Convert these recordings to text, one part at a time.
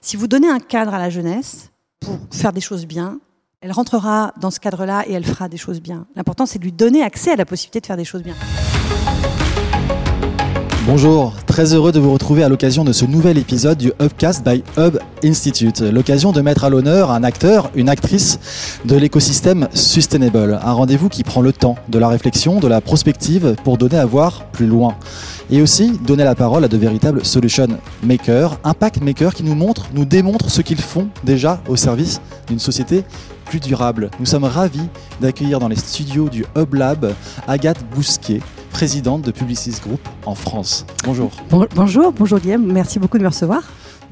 si vous donnez un cadre à la jeunesse pour faire des choses bien, elle rentrera dans ce cadre-là et elle fera des choses bien. L'important, c'est de lui donner accès à la possibilité de faire des choses bien. Bonjour, très heureux de vous retrouver à l'occasion de ce nouvel épisode du Hubcast by Hub Institute. L'occasion de mettre à l'honneur un acteur, une actrice de l'écosystème Sustainable. Un rendez-vous qui prend le temps de la réflexion, de la prospective pour donner à voir plus loin. Et aussi donner la parole à de véritables solution makers, impact makers qui nous montrent, nous démontrent ce qu'ils font déjà au service d'une société plus durable. Nous sommes ravis d'accueillir dans les studios du Hub Lab Agathe Bousquet, présidente de Publicis Group en France. Bonjour. bonjour, bonjour Guillaume, merci beaucoup de me recevoir.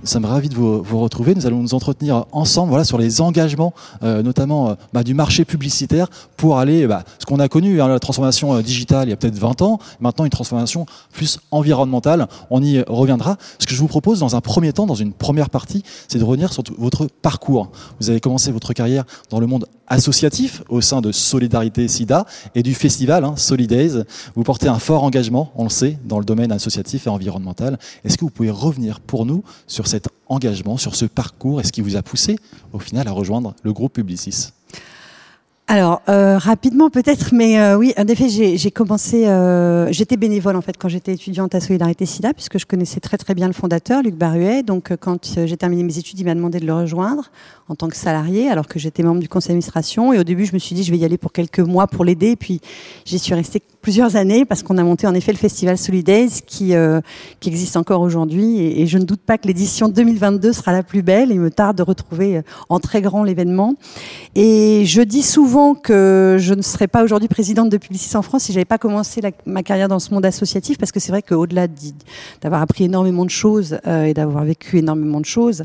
Nous sommes ravis de vous, retrouver. Nous allons nous entretenir ensemble voilà, sur les engagements, euh, notamment euh, bah, du marché publicitaire, pour aller, bah, ce qu'on a connu, hein, la transformation euh, digitale il y a peut-être 20 ans, maintenant une transformation plus environnementale. On y reviendra. Ce que je vous propose dans un premier temps, dans une première partie, c'est de revenir sur votre parcours. Vous avez commencé votre carrière dans le monde associatif au sein de Solidarité SIDA et du festival hein, Solidays. Vous portez un fort engagement, on le sait, dans le domaine associatif et environnemental. Est-ce que vous pouvez revenir pour nous sur cet engagement, sur ce parcours et ce qui vous a poussé au final à rejoindre le groupe Publicis alors euh, rapidement peut-être, mais euh, oui, en effet, j'ai commencé. Euh, j'étais bénévole en fait quand j'étais étudiante à Solidarité SIDA, puisque je connaissais très très bien le fondateur, Luc Baruet. Donc quand j'ai terminé mes études, il m'a demandé de le rejoindre en tant que salarié, alors que j'étais membre du conseil d'administration. Et au début, je me suis dit, je vais y aller pour quelques mois pour l'aider. Puis j'y suis restée plusieurs années parce qu'on a monté en effet le festival Solidays qui qui existe encore aujourd'hui. Et, et, je ne doute pas que l'édition 2022 sera la plus belle. Il me tarde de retrouver en très grand l'événement. Et je dis souvent que je ne serais pas aujourd'hui présidente de Publicis en France si j'avais pas commencé ma carrière dans ce monde associatif, parce que c'est vrai qu'au-delà d'avoir appris énormément de choses euh, et d'avoir vécu énormément de choses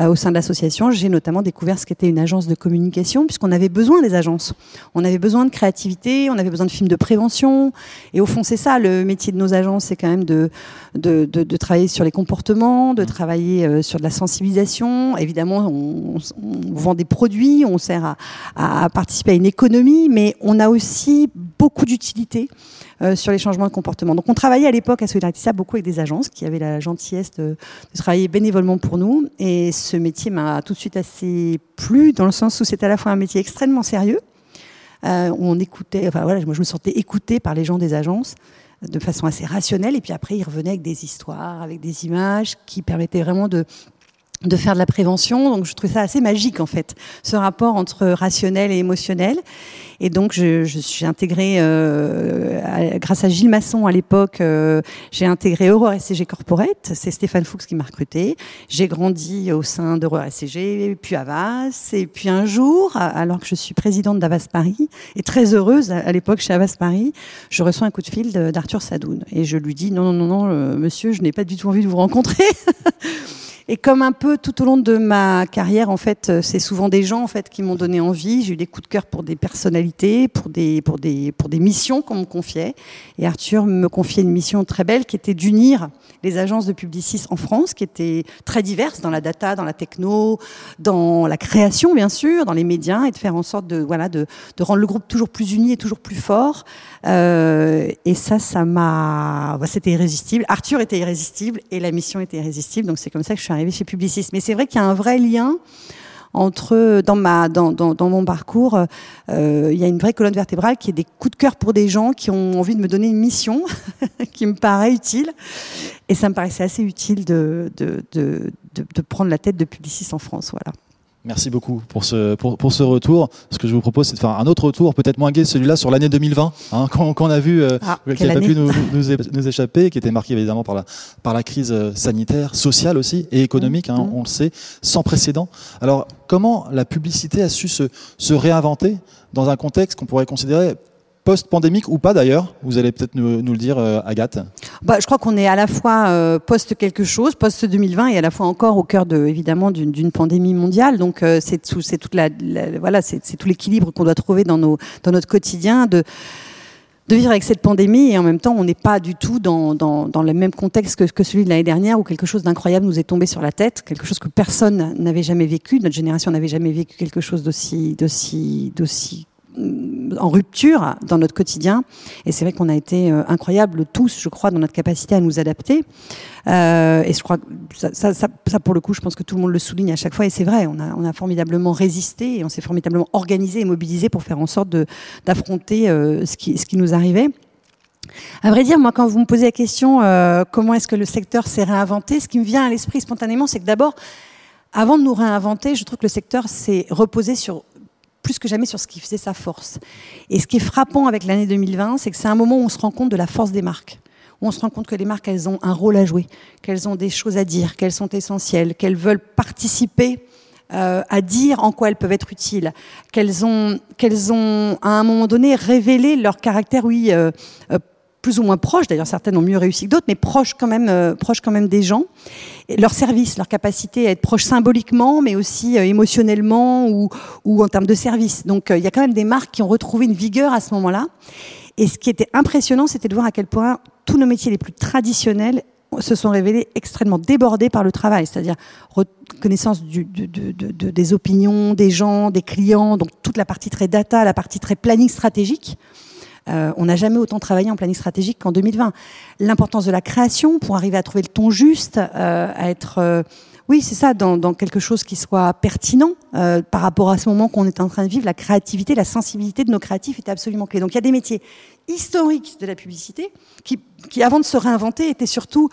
euh, au sein de l'association, j'ai notamment découvert ce qu'était une agence de communication, puisqu'on avait besoin des agences. On avait besoin de créativité, on avait besoin de films de prévention, et au fond c'est ça le métier de nos agences, c'est quand même de, de, de, travailler sur les comportements, de mmh. travailler euh, sur de la sensibilisation. Évidemment, on, on vend des produits, on sert à, à participer une économie, mais on a aussi beaucoup d'utilité euh, sur les changements de comportement. Donc on travaillait à l'époque à Solidarité beaucoup avec des agences qui avaient la gentillesse de, travailler bénévolement pour nous. Et ce métier m'a tout de suite assez plu, dans le sens où c'était à la fois un métier extrêmement sérieux, euh, où on écoutait, enfin voilà, moi je me sentais écoutée par les gens des agences de façon assez rationnelle, et puis après ils revenaient avec des histoires, avec des images qui permettaient vraiment de de faire de la prévention. Donc je trouve ça assez magique en fait, ce rapport entre rationnel et émotionnel. Et donc je, je suis intégrée, euh, grâce à Gilles Masson à l'époque, euh, j'ai intégré Aurore SCG Corporate. C'est Stéphane Fuchs qui m'a recruté. J'ai grandi au sein d'Aurore SCG, puis Avas. Et puis un jour, alors que je suis présidente d'Avas Paris, et très heureuse à l'époque chez Avas Paris, je reçois un coup de fil d'Arthur Sadoun. Et je lui dis, non, non, non, non, euh, monsieur, je n'ai pas du tout envie de vous rencontrer. Et comme un peu tout au long de ma carrière, en fait, euh, c'est souvent des gens en fait qui m'ont donné envie. J'ai eu des coups de cœur pour des personnalités, pour des pour des pour des missions qu'on me confiait. Et Arthur me confiait une mission très belle qui était d'unir les agences de Publicis en France, qui étaient très diverses dans la data, dans la techno, dans la création bien sûr, dans les médias, et de faire en sorte de voilà de de rendre le groupe toujours plus uni et toujours plus fort. Euh, et ça, ça m'a, c'était irrésistible. Arthur était irrésistible et la mission était irrésistible. Donc c'est comme ça que je suis arrivée chez Publicis. Mais c'est vrai qu'il y a un vrai lien entre dans ma dans, dans, dans mon parcours, euh, il y a une vraie colonne vertébrale qui est des coups de cœur pour des gens qui ont envie de me donner une mission qui me paraît utile. Et ça me paraissait assez utile de, de, de, de, de prendre la tête de Publicis en France. Voilà. Merci beaucoup pour ce, pour, pour, ce retour. Ce que je vous propose, c'est de faire un autre retour, peut-être moins gai, celui-là sur l'année 2020, hein, qu'on a vu, euh, ah, qui n'a pas pu nous, nous, échapper, qui était marqué évidemment par la, par la crise euh, sanitaire, sociale aussi, et économique, hein, mmh. on le sait, sans précédent. Alors, comment la publicité a su se, se réinventer dans un contexte qu'on pourrait considérer post-pandémique ou pas d'ailleurs? Vous allez peut-être nous, le dire, euh, Agathe. Bah, je crois qu'on est à la fois euh, post quelque chose, post 2020, et à la fois encore au cœur de évidemment d'une pandémie mondiale. Donc euh, c'est toute la, voilà, c'est tout l'équilibre qu'on doit trouver dans notre quotidien de vivre avec cette pandémie et en même temps on n'est pas du tout dans, le même contexte que, que celui de l'année dernière où quelque chose d'incroyable nous est tombé sur la tête, quelque chose que personne n'avait jamais vécu, notre génération n'avait jamais vécu quelque chose d'aussi d'aussi d'aussi en rupture dans notre quotidien. Et c'est vrai qu'on a été euh, incroyables tous, je crois, dans notre capacité à nous adapter. Euh, et je crois que ça, pour le coup, je pense que tout le monde le souligne à chaque fois. Et c'est vrai, on a, formidablement résisté et on s'est formidablement organisé et mobilisé pour faire en sorte d'affronter euh, ce, qui, nous arrivait. À vrai dire, moi, quand vous me posez la question euh, comment est-ce que le secteur s'est réinventé, ce qui me vient à l'esprit spontanément, c'est que d'abord, avant de nous réinventer, je trouve que le secteur s'est reposé sur plus que jamais sur ce qui faisait sa force. Et ce qui est frappant avec l'année 2020, c'est que c'est un moment où on se rend compte de la force des marques où on se rend compte que les marques, elles ont un rôle à jouer, qu'elles ont des choses à dire, qu'elles sont essentielles, qu'elles veulent participer euh, à dire en quoi elles peuvent être utiles, qu'elles ont, qu'elles ont à un moment donné révélé leur caractère, oui, euh, euh, plus ou moins proche, d'ailleurs certaines ont mieux réussi que d'autres, mais proche quand même, euh, proche quand même des gens. Et leur service, leur capacité à être proche symboliquement, mais aussi euh, émotionnellement ou, ou en termes de service. Donc euh, il y a quand même des marques qui ont retrouvé une vigueur à ce moment-là. Et ce qui était impressionnant, c'était de voir à quel point tous nos métiers les plus traditionnels se sont révélés extrêmement débordés par le travail, c'est-à-dire reconnaissance du, de, de, des opinions des gens, des clients, donc toute la partie très data, la partie très planning stratégique. Euh, on n'a jamais autant travaillé en planning stratégique qu'en 2020. L'importance de la création pour arriver à trouver le ton juste, euh, à être euh, oui, c'est ça, dans, dans, quelque chose qui soit pertinent euh, par rapport à ce moment qu'on est en train de vivre, la créativité, la sensibilité de nos créatifs était absolument clé. Donc il y a des métiers historiques de la publicité qui, qui avant de se réinventer, étaient surtout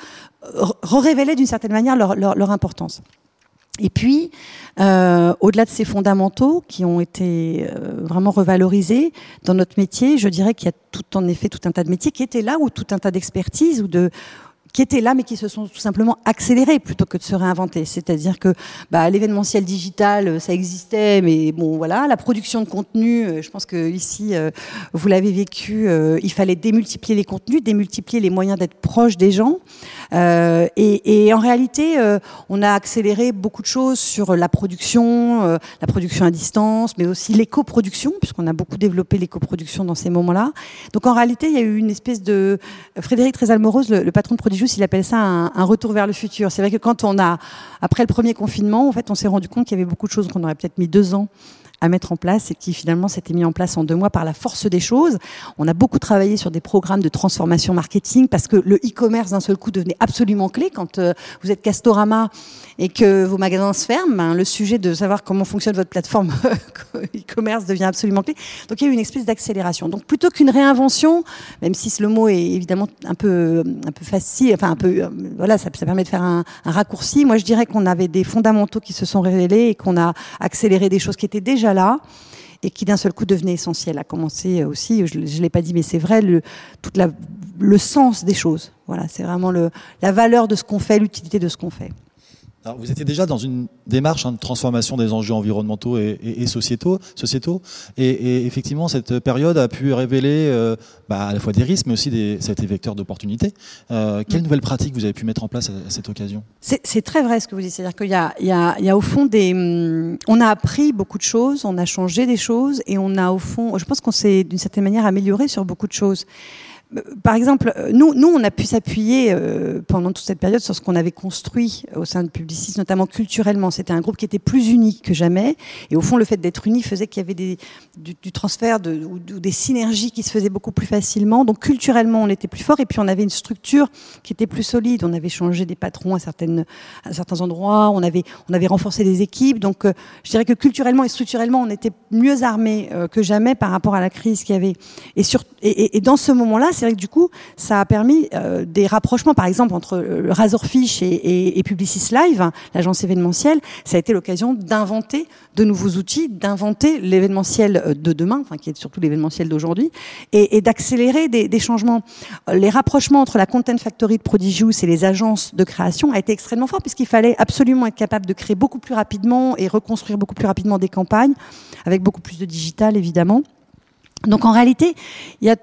révélaient d'une certaine manière leur, leur, leur importance. Et puis, euh, au-delà de ces fondamentaux qui ont été euh, vraiment revalorisés dans notre métier, je dirais qu'il y a tout en effet tout un tas de métiers qui étaient là ou tout un tas d'expertises ou de qui étaient là mais qui se sont tout simplement accélérés plutôt que de se réinventer. C'est-à-dire que bah, l'événementiel digital, euh, ça existait, mais bon voilà, la production de contenu, je pense que ici vous l'avez vécu, il fallait démultiplier les contenus, démultiplier les moyens d'être proche des gens. Euh, et, et, en réalité, euh, on a accéléré beaucoup de choses sur la production, euh, la production à distance, mais aussi l'éco-production, puisqu'on a beaucoup développé l'éco-production dans ces moments-là. Donc en réalité, il y a eu une espèce de... Frédéric Trésalmorose, le, le patron de Prodigious, il appelle ça un, un retour vers le futur. C'est vrai que quand on a, après le premier confinement, en fait, on s'est rendu compte qu'il y avait beaucoup de choses qu'on aurait peut-être mis deux ans à mettre en place et qui finalement s'était mis en place en deux mois par la force des choses. On a beaucoup travaillé sur des programmes de transformation marketing parce que le e-commerce d'un seul coup devenait absolument clé quand euh, vous êtes Castorama et que vos magasins se ferment. Hein, le sujet de savoir comment fonctionne votre plateforme e-commerce devient absolument clé. Donc il y a eu une espèce d'accélération. Donc plutôt qu'une réinvention, même si le mot est évidemment un peu un peu facile, enfin un peu euh, voilà, ça, permet de faire un raccourci. Moi je dirais qu'on avait des fondamentaux qui se sont révélés et qu'on a accéléré des choses qui étaient déjà et qui d'un seul coup devenait essentiel. À commencer aussi, je ne l'ai pas dit, mais c'est vrai, le, le sens des choses. Voilà, c'est vraiment la valeur de ce qu'on fait, l'utilité de ce qu'on fait. Alors, vous étiez déjà dans une démarche hein, de transformation des enjeux environnementaux et, et, et sociétaux, sociétaux et, et, effectivement, cette période a pu révéler euh, bah, à la fois des risques, mais aussi des, ça a été vecteur d'opportunités. Euh, quelles nouvelles pratiques vous avez pu mettre en place à, à cette occasion? C'est très vrai ce que vous dites. C'est-à-dire qu'il y, y, y a, au fond des... Hum, on a appris beaucoup de choses, on a changé des choses, et on a au fond... Je pense qu'on s'est d'une certaine manière amélioré sur beaucoup de choses par exemple, nous, nous, on a pu s'appuyer euh, pendant toute cette période sur ce qu'on avait construit au sein de Publicis, notamment culturellement. C'était un groupe qui était plus uni que jamais. Et au fond, le fait d'être uni faisait qu'il y avait des, du, du transfert de, ou, des synergies qui se faisaient beaucoup plus facilement. Donc culturellement, on était plus fort. Et puis on avait une structure qui était plus solide. On avait changé des patrons à, certaines, à certains endroits. On avait, on avait renforcé des équipes. Donc euh, je dirais que culturellement et structurellement, on était mieux armés euh, que jamais par rapport à la crise qu'il y avait. Et, sur, et, et dans ce moment-là, c'est vrai que du coup, ça a permis euh, des rapprochements, par exemple, entre le Razorfish et, Publicis Live, l'agence événementielle. Ça a été l'occasion d'inventer de nouveaux outils, d'inventer l'événementiel de demain, enfin qui est surtout l'événementiel d'aujourd'hui, et, d'accélérer des, des, changements. Les rapprochements entre la Content Factory de Prodigious et les agences de création a été extrêmement fort, puisqu'il fallait absolument être capable de créer beaucoup plus rapidement et reconstruire beaucoup plus rapidement des campagnes, avec beaucoup plus de digital, évidemment. Donc en réalité, il y a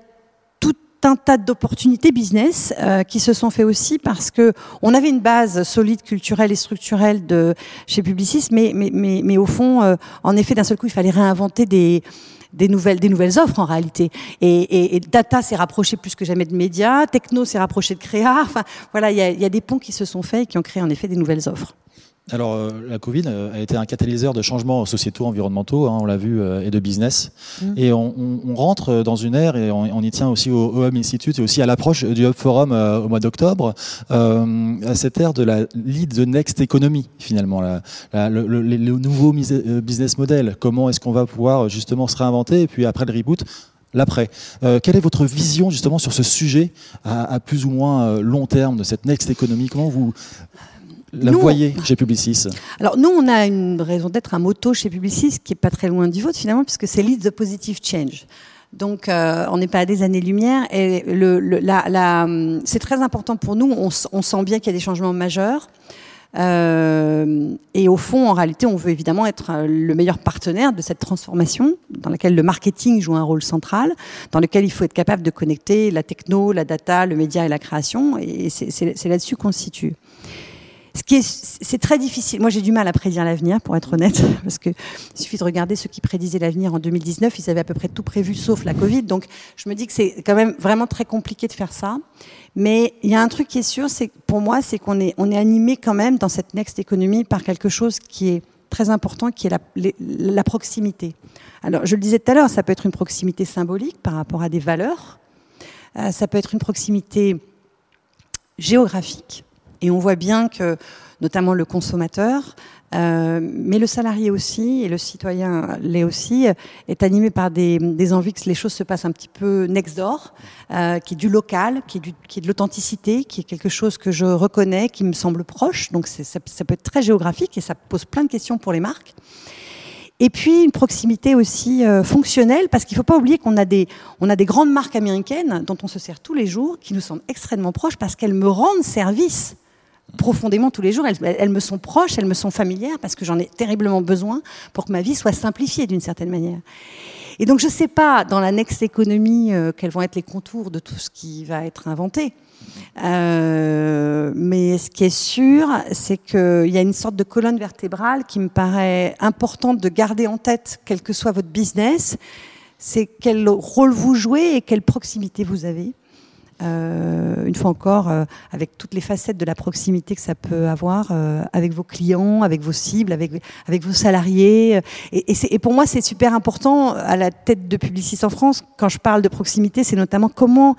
un tas d'opportunités business euh, qui se sont fait aussi parce que on avait une base solide culturelle et structurelle de chez Publicis, mais mais mais, mais au fond, euh, en effet, d'un seul coup, il fallait réinventer des des nouvelles, des nouvelles offres en réalité. Et, et, et data s'est rapproché plus que jamais de médias, techno s'est rapproché de créa. Enfin, voilà, il y a, y a, des ponts qui se sont faits et qui ont créé en effet des nouvelles offres. Alors, euh, la Covid euh, a été un catalyseur de changements sociétaux, environnementaux, hein, on l'a vu, euh, et de business. Mm. Et on, on, rentre dans une ère, et on, y tient aussi au, Hub Institute et aussi à l'approche du Hub Forum au mois d'octobre, à cette ère de la lead the next economy, finalement, la, le, le, le, nouveau business model. Comment est-ce qu'on va pouvoir justement se réinventer, et puis après le reboot, l'après? quelle est votre vision justement sur ce sujet à, à plus ou moins long terme de cette next economy? Comment vous la nous, voyez chez Publicis Alors nous, on a une raison d'être, un motto chez Publicis qui est pas très loin du vôtre finalement, puisque c'est Lead the Positive Change. Donc euh, on n'est pas à des années-lumière et le, la, la, c'est très important pour nous. On, on sent bien qu'il y a des changements majeurs. Euh, et au fond, en réalité, on veut évidemment être euh, le meilleur partenaire de cette transformation, dans laquelle le marketing joue un rôle central, dans lequel il faut être capable de connecter la techno, la data, le média et la création. Et c'est là-dessus qu'on se situe c'est très difficile. Moi, j'ai du mal à prédire l'avenir, pour être honnête, parce que il suffit de regarder ceux qui prédisaient l'avenir en 2019. Ils avaient à peu près tout prévu, sauf la Covid. Donc, je me dis que c'est quand même vraiment très compliqué de faire ça. Mais il y a un truc qui est sûr, c'est pour moi, c'est qu'on est, on est animé quand même dans cette next economy par quelque chose qui est très important, qui est la, la proximité. Alors, je le disais tout à l'heure, ça peut être une proximité symbolique par rapport à des valeurs. Euh, ça peut être une proximité géographique et on voit bien que, notamment le consommateur, euh, mais le salarié aussi, et le citoyen l'est aussi, est animé par des, des, envies que les choses se passent un petit peu next door, euh, qui est du local, qui est, du, qui est de l'authenticité, qui est quelque chose que je reconnais, qui me semble proche. Donc ça, ça, peut être très géographique et ça pose plein de questions pour les marques. Et puis une proximité aussi euh, fonctionnelle, parce qu'il ne faut pas oublier qu'on a a des grandes marques américaines dont on se sert tous les jours, qui nous semblent extrêmement proches parce qu'elles me rendent service profondément tous les jours. Elles, me sont proches, elles me sont familières parce que j'en ai terriblement besoin pour que ma vie soit simplifiée d'une certaine manière. Et donc je ne sais pas dans la next économie euh, quels vont être les contours de tout ce qui va être inventé. Euh, mais ce qui est sûr, c'est qu'il y a une sorte de colonne vertébrale qui me paraît importante de garder en tête, quel que soit votre business, c'est quel rôle vous jouez et quelle proximité vous avez. Euh, une fois encore, euh, avec toutes les facettes de la proximité que ça peut avoir euh, avec vos clients, avec vos cibles, avec, avec vos salariés. Et, pour moi, c'est super important à la tête de Publicis en France, quand je parle de proximité, c'est notamment comment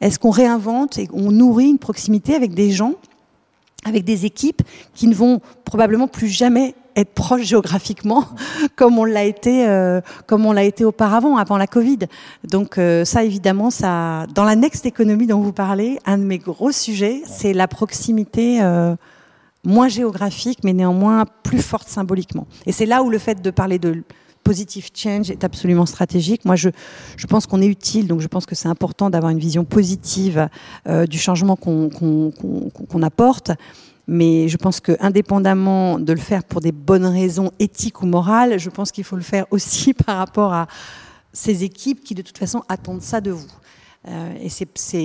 est-ce qu'on réinvente et on nourrit une proximité avec des gens, avec des équipes qui ne vont probablement plus jamais être proche géographiquement comme on l'a été euh, comme on l'a été auparavant avant la Covid. Donc euh, ça évidemment ça dans la next économie dont vous parlez, un de mes gros sujets, c'est la proximité euh, moins géographique mais néanmoins plus forte symboliquement. Et c'est là où le fait de parler de positive change est absolument stratégique. Moi, je, je pense qu'on est utile, donc je pense que c'est important d'avoir une vision positive du changement qu'on qu'on qu'on apporte. Mais je pense que, indépendamment de le faire pour des bonnes raisons éthiques ou morales, je pense qu'il faut le faire aussi par rapport à ces équipes qui, de toute façon, attendent ça de vous. Euh, et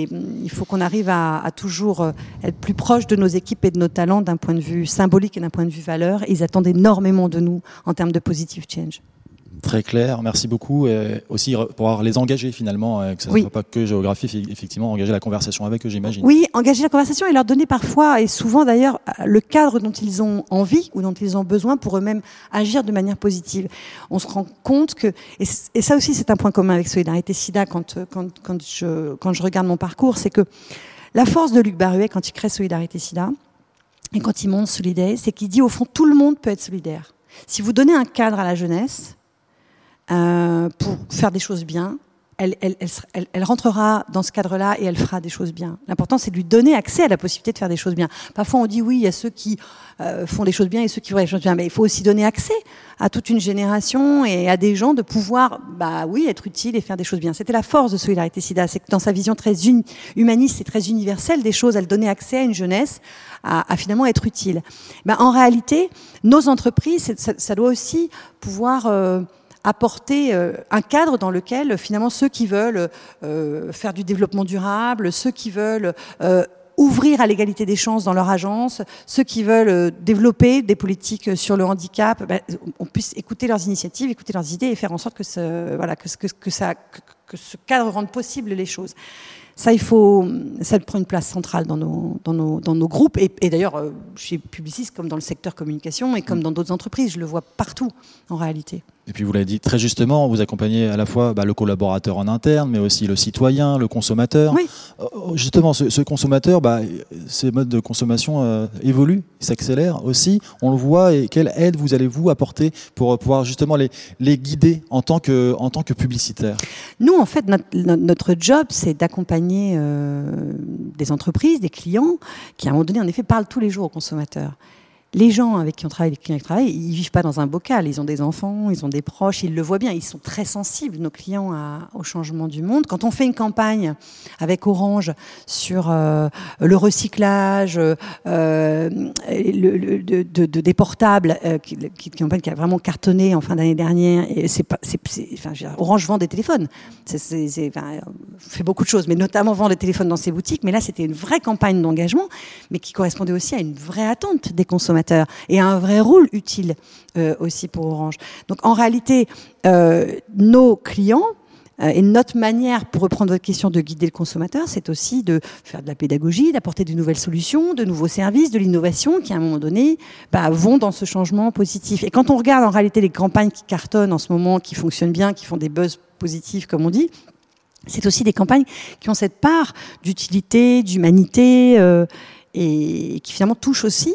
il faut qu'on arrive à, à, toujours euh, être plus proche de nos équipes et de nos talents d'un point de vue symbolique et d'un point de vue valeur. ils attendent énormément de nous en termes de positive change. Très clair, merci beaucoup. Et aussi pour pouvoir les engager finalement, euh, que ce ne soit pas que géographie, effectivement, engager la conversation avec eux, j'imagine. Oui, engager la conversation et leur donner parfois, et souvent d'ailleurs, le cadre dont ils ont envie ou dont ils ont besoin pour eux-mêmes agir de manière positive. On se rend compte que, et, ça aussi c'est un point commun avec Solidarité SIDA quand, quand, quand, je, quand je regarde mon parcours, c'est que la force de Luc Baruet quand il crée Solidarité SIDA, et quand il monte Solidaire, c'est qu'il dit au fond tout le monde peut être solidaire. Si vous donnez un cadre à la jeunesse, euh, pour faire des choses bien. Elle, rentrera dans ce cadre-là et elle fera des choses bien. L'important, c'est de lui donner accès à la possibilité de faire des choses bien. Parfois, on dit oui, il y a ceux qui euh, font des choses bien et ceux qui font des choses bien, mais il faut aussi donner accès à toute une génération et à des gens de pouvoir, bah oui, être utile et faire des choses bien. C'était la force de Solidarité SIDA, c'est que dans sa vision très humaniste et très universelle des choses, elle donnait accès à une jeunesse à, finalement être utile. Ben, en réalité, nos entreprises, ça, ça doit aussi pouvoir euh, apporter euh, un cadre dans lequel finalement ceux qui veulent euh, faire du développement durable, ceux qui veulent euh, ouvrir à l'égalité des chances dans leur agence, ceux qui veulent développer des politiques sur le handicap, ben, on puisse écouter leurs initiatives, écouter leurs idées et faire en sorte que ce, voilà, que, que, que, ça, que, ce cadre rende possible les choses. Ça, il faut, ça prend une place centrale dans nos, dans nos, dans nos groupes. Et, et d'ailleurs, chez Publicis, comme dans le secteur communication et comme Mm. dans d'autres entreprises, je le vois partout en réalité. Et puis vous l'avez dit très justement, vous accompagnez à la fois bah, le collaborateur en interne, mais aussi le citoyen, le consommateur. Oui. Euh, Justement, ce, ce consommateur, bah, ces modes de consommation euh, évoluent, s'accélèrent aussi. On le voit. Et quelle aide vous allez vous apporter pour euh, pouvoir justement les, les guider en tant que, en tant que publicitaire? Nous, en fait, notre, notre job, c'est d'accompagner euh, des entreprises, des clients, qui à un moment donné, en effet, parlent tous les jours aux consommateurs. Les gens avec qui on travaille, les clients qui travaillent, ils vivent pas dans un bocal. Ils ont des enfants, ils ont des proches, ils le voient bien. Ils sont très sensibles, nos clients, au changement du monde. Quand on fait une campagne avec Orange sur euh, le recyclage, euh, de, de- de- des portables, euh, qui, qui, campagne qui a vraiment cartonné en fin d'année dernière. C'est pas, Orange vend des téléphones. C'est, fait beaucoup de choses, mais notamment vend des téléphones dans ses boutiques. Mais là, c'était une vraie campagne d'engagement, mais qui correspondait aussi à une vraie attente des consommateurs et un vrai rôle utile euh, aussi pour Orange. Donc, en réalité, euh, nos clients euh, et notre manière, pour reprendre votre question, de guider le consommateur, c'est aussi de faire de la pédagogie, d'apporter de nouvelles solutions, de nouveaux services, de l'innovation qui, à un moment donné, bah, vont dans ce changement positif. Et quand on regarde en réalité les campagnes qui cartonnent en ce moment, qui fonctionnent bien, qui font des buzz positifs, comme on dit, c'est aussi des campagnes qui ont cette part d'utilité, d'humanité, et qui finalement touchent aussi,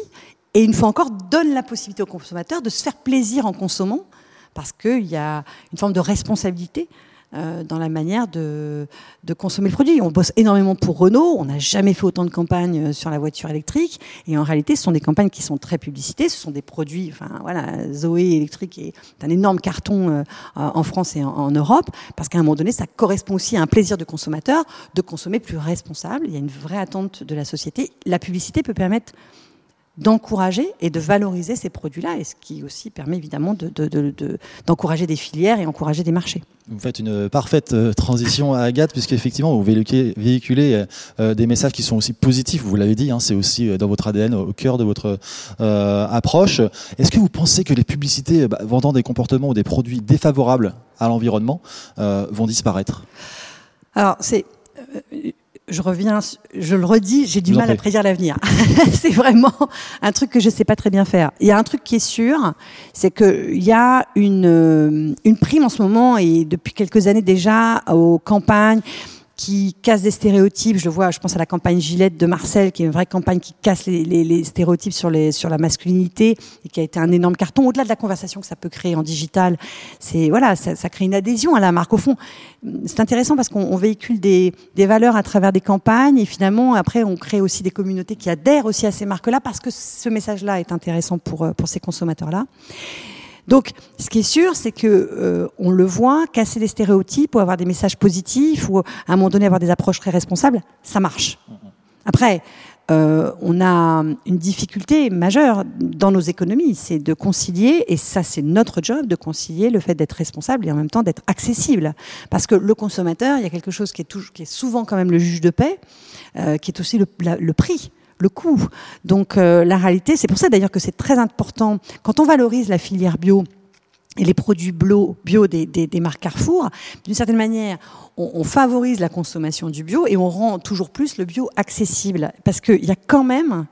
et une fois encore, donnent la possibilité au consommateur de se faire plaisir en consommant, parce qu'il y a une forme de responsabilité euh, dans la manière de, de consommer le produit. On bosse énormément pour Renault, on n'a jamais fait autant de campagnes euh, sur la voiture électrique, et en réalité, ce sont des campagnes qui sont très publicitées, ce sont des produits, enfin voilà, Zoé électrique est un énorme carton euh, en France et en, en Europe, parce qu'à un moment donné, ça correspond aussi à un plaisir de consommateur de consommer plus responsable. Il y a une vraie attente de la société. La publicité peut permettre d'encourager et de valoriser ces produits-là, et ce qui aussi permet évidemment de- de- de- de- d'encourager des filières et encourager des marchés. Vous faites une parfaite euh, transition à Agathe, puisqu'effectivement, vous véhiculez, euh, des messages qui sont aussi positifs, vous l'avez dit, hein, c'est aussi euh, dans votre ADN, au cœur de votre euh, approche. Est-ce que vous pensez que les publicités bah, vendant des comportements ou des produits défavorables à l'environnement euh, vont disparaître? Alors, c'est. Je reviens, je le redis, j'ai du mal à prédire l'avenir. c'est vraiment un truc que je sais pas très bien faire. Il y a un truc qui est sûr, c'est qu'il y a une, euh, une prime en ce moment et depuis quelques années déjà aux campagnes qui cassent des stéréotypes. Je vois, je pense à la campagne Gillette de Marcel, qui est une vraie campagne qui casse les, stéréotypes sur, la masculinité et qui a été un énorme carton. Au-delà de la conversation que ça peut créer en digital, c'est voilà, ça, crée une adhésion à la marque. Au fond, c'est intéressant parce qu'on on véhicule des, valeurs à travers des campagnes et finalement après on crée aussi des communautés qui adhèrent aussi à ces marques-là parce que ce message-là est intéressant pour euh, pour ces consommateurs-là. Donc, ce qui est sûr, c'est que euh, on le voit, casser les stéréotypes ou avoir des messages positifs ou à un moment donné avoir des approches très responsables, ça marche. Après, euh, on a une difficulté majeure dans nos économies, c'est de concilier, et ça c'est notre job, de concilier le fait d'être responsable et en même temps d'être accessible. Parce que le consommateur, il y a quelque chose qui est, qui est souvent quand même le juge de paix, euh, qui est aussi le, le prix le coût. Donc euh, la réalité, c'est pour ça d'ailleurs que c'est très important, quand on valorise la filière bio, et les produits bio, des marques Carrefour, d'une certaine manière, on, on favorise la consommation du bio et on rend toujours plus le bio accessible. Parce qu'il y a quand même,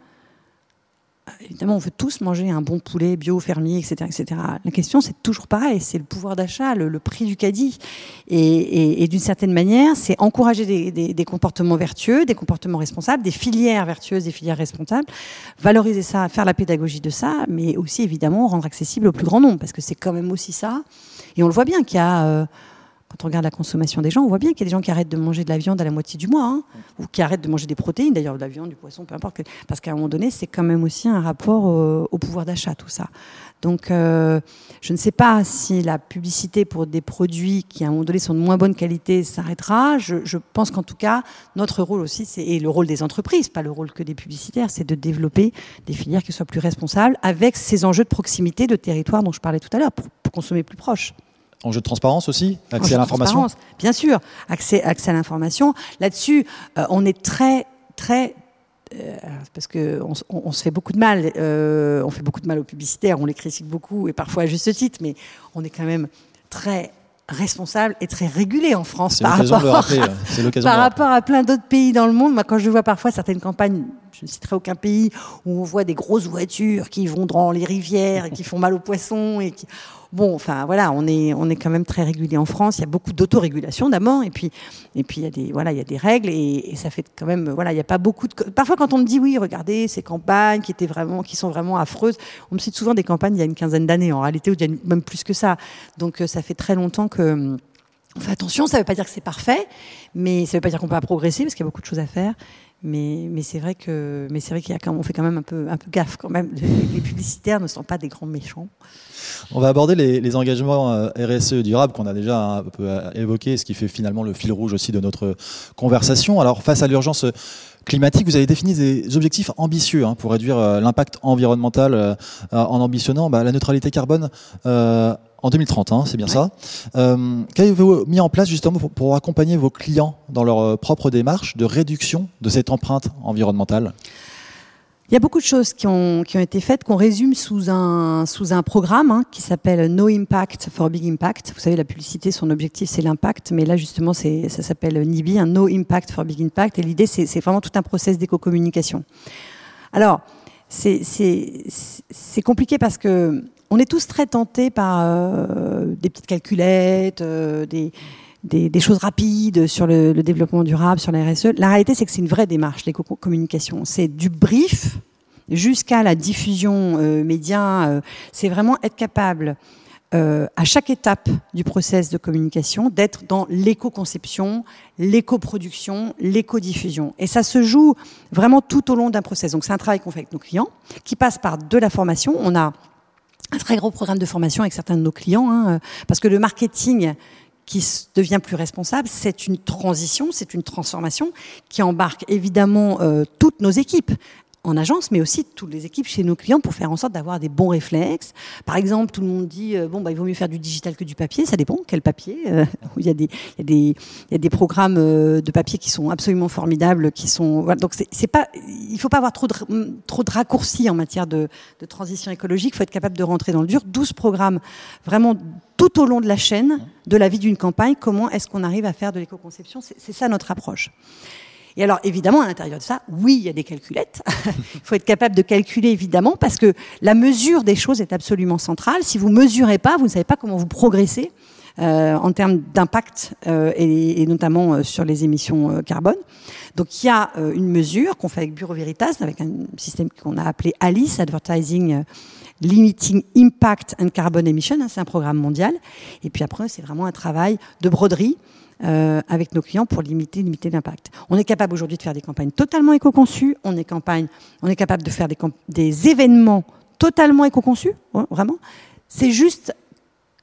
évidemment, on veut tous manger un bon poulet bio, fermier, etc. etc. La question, c'est toujours pareil, c'est le pouvoir d'achat, le, prix du caddie. Et, d'une certaine manière, c'est encourager des, des, des comportements vertueux, des comportements responsables, des filières vertueuses, des filières responsables, valoriser ça, faire la pédagogie de ça, mais aussi évidemment rendre accessible au plus grand nombre, parce que c'est quand même aussi ça. Et on le voit bien qu'il y a, euh, quand on regarde la consommation des gens, on voit bien qu'il y a des gens qui arrêtent de manger de la viande à la moitié du mois, hein, ou qui arrêtent de manger des protéines, d'ailleurs de la viande, du poisson, peu importe, parce qu'à un moment donné, c'est quand même aussi un rapport au pouvoir d'achat, tout ça. Donc, euh, je ne sais pas si la publicité pour des produits qui, à un moment donné, sont de moins bonne qualité s'arrêtera. Je, pense qu'en tout cas, notre rôle aussi, et le rôle des entreprises, pas le rôle que des publicitaires, c'est de développer des filières qui soient plus responsables avec ces enjeux de proximité, de territoire dont je parlais tout à l'heure, pour consommer plus proche. Enjeu de transparence aussi Accès à l'information Bien sûr, accès, accès à l'information. Là-dessus, euh, on est très, très euh, parce que on, on, on, se fait beaucoup de mal, euh, on fait beaucoup de mal aux publicitaires, on les critique beaucoup et parfois à juste titre, mais on est quand même très responsable et très régulé en France par rapport, par rapport à plein d'autres pays dans le monde. Moi, quand je vois parfois certaines campagnes, je ne citerai aucun pays, où on voit des grosses voitures qui vont dans les rivières et qui font mal aux poissons bon, enfin voilà, on est on est quand même très régulé en France. Il y a beaucoup d'autorégulation d'abord, et puis et puis il y a des voilà, il y a des règles et, ça fait quand même voilà, il n'y a pas beaucoup de. Parfois quand on me dit oui, regardez ces campagnes qui étaient vraiment qui sont vraiment affreuses, on me cite souvent des campagnes il y a une quinzaine d'années en réalité ou même plus que ça. Donc euh, ça fait très longtemps que on fait attention. Ça ne veut pas dire que c'est parfait, mais ça ne veut pas dire qu'on peut pas progresser parce qu'il y a beaucoup de choses à faire. Mais, c'est vrai que mais c'est vrai qu'il y a quand on fait quand même un peu un peu gaffe quand même. Les, publicitaires ne sont pas des grands méchants. On va aborder les, engagements euh, RSE durables qu'on a déjà un peu euh, évoqués, ce qui fait finalement le fil rouge aussi de notre conversation. Alors face à l'urgence climatique, vous avez défini des objectifs ambitieux hein, pour réduire euh, l'impact environnemental en ambitionnant bah, la neutralité carbone en 2030, hein, c'est bien ça. Euh, Qu'avez-vous mis en place justement pour, accompagner vos clients dans leur euh, propre démarche de réduction de cette empreinte environnementale? Il y a beaucoup de choses qui ont, qui ont été faites, qu'on résume sous un, sous un programme hein, qui s'appelle No Impact for Big Impact. Vous savez, la publicité, son objectif, c'est l'impact, mais là, justement, ça s'appelle NIBI, un No Impact for Big Impact, et l'idée, c'est vraiment tout un process d'éco-communication. Alors, c'est compliqué parce que on est tous très tentés par euh, des petites calculettes, euh, des, des, choses rapides sur le, développement durable, sur la RSE. La réalité, c'est que c'est une vraie démarche, l'éco-communication. C'est du brief jusqu'à la diffusion euh, média. c'est vraiment être capable, à chaque étape du process de communication, d'être dans l'éco-conception, l'éco-production, l'éco-diffusion. Et ça se joue vraiment tout au long d'un process. Donc c'est un travail qu'on fait avec nos clients, qui passe par de la formation. On a un très gros programme de formation avec certains de nos clients, hein, euh, parce que le marketing qui devient plus responsable, c'est une transition, c'est une transformation qui embarque évidemment euh, toutes nos équipes en agence, mais aussi toutes les équipes chez nos clients pour faire en sorte d'avoir des bons réflexes. Par exemple, tout le monde dit euh, bon bah il vaut mieux faire du digital que du papier. Ça dépend quel papier. Il y a des programmes euh, de papier qui sont absolument formidables, qui sont donc c'est pas il faut pas avoir trop de trop de raccourcis en matière de, de transition écologique. Il faut être capable de rentrer dans le dur. 12 programmes vraiment tout au long de la chaîne de la vie d'une campagne. Comment est-ce qu'on arrive à faire de l'éco-conception? C'est ça notre approche. Et alors, évidemment, à l'intérieur de ça, oui, il y a des calculettes. il faut être capable de calculer, évidemment, parce que la mesure des choses est absolument centrale. Si vous mesurez pas, vous ne savez pas comment vous progressez. Euh, en termes d'impact euh, et, et, notamment euh, sur les émissions euh, carbone. Donc il y a euh, une mesure qu'on fait avec Bureau Veritas, avec un système qu'on a appelé ALICE, Advertising Limiting Impact and Carbon Emission, hein, c'est un programme mondial. Et puis après, c'est vraiment un travail de broderie euh, avec nos clients pour limiter, l'impact. On est capable aujourd'hui de faire des campagnes totalement éco-conçues. On est campagne, on est capable de faire des, des événements totalement éco-conçus, vraiment. C'est juste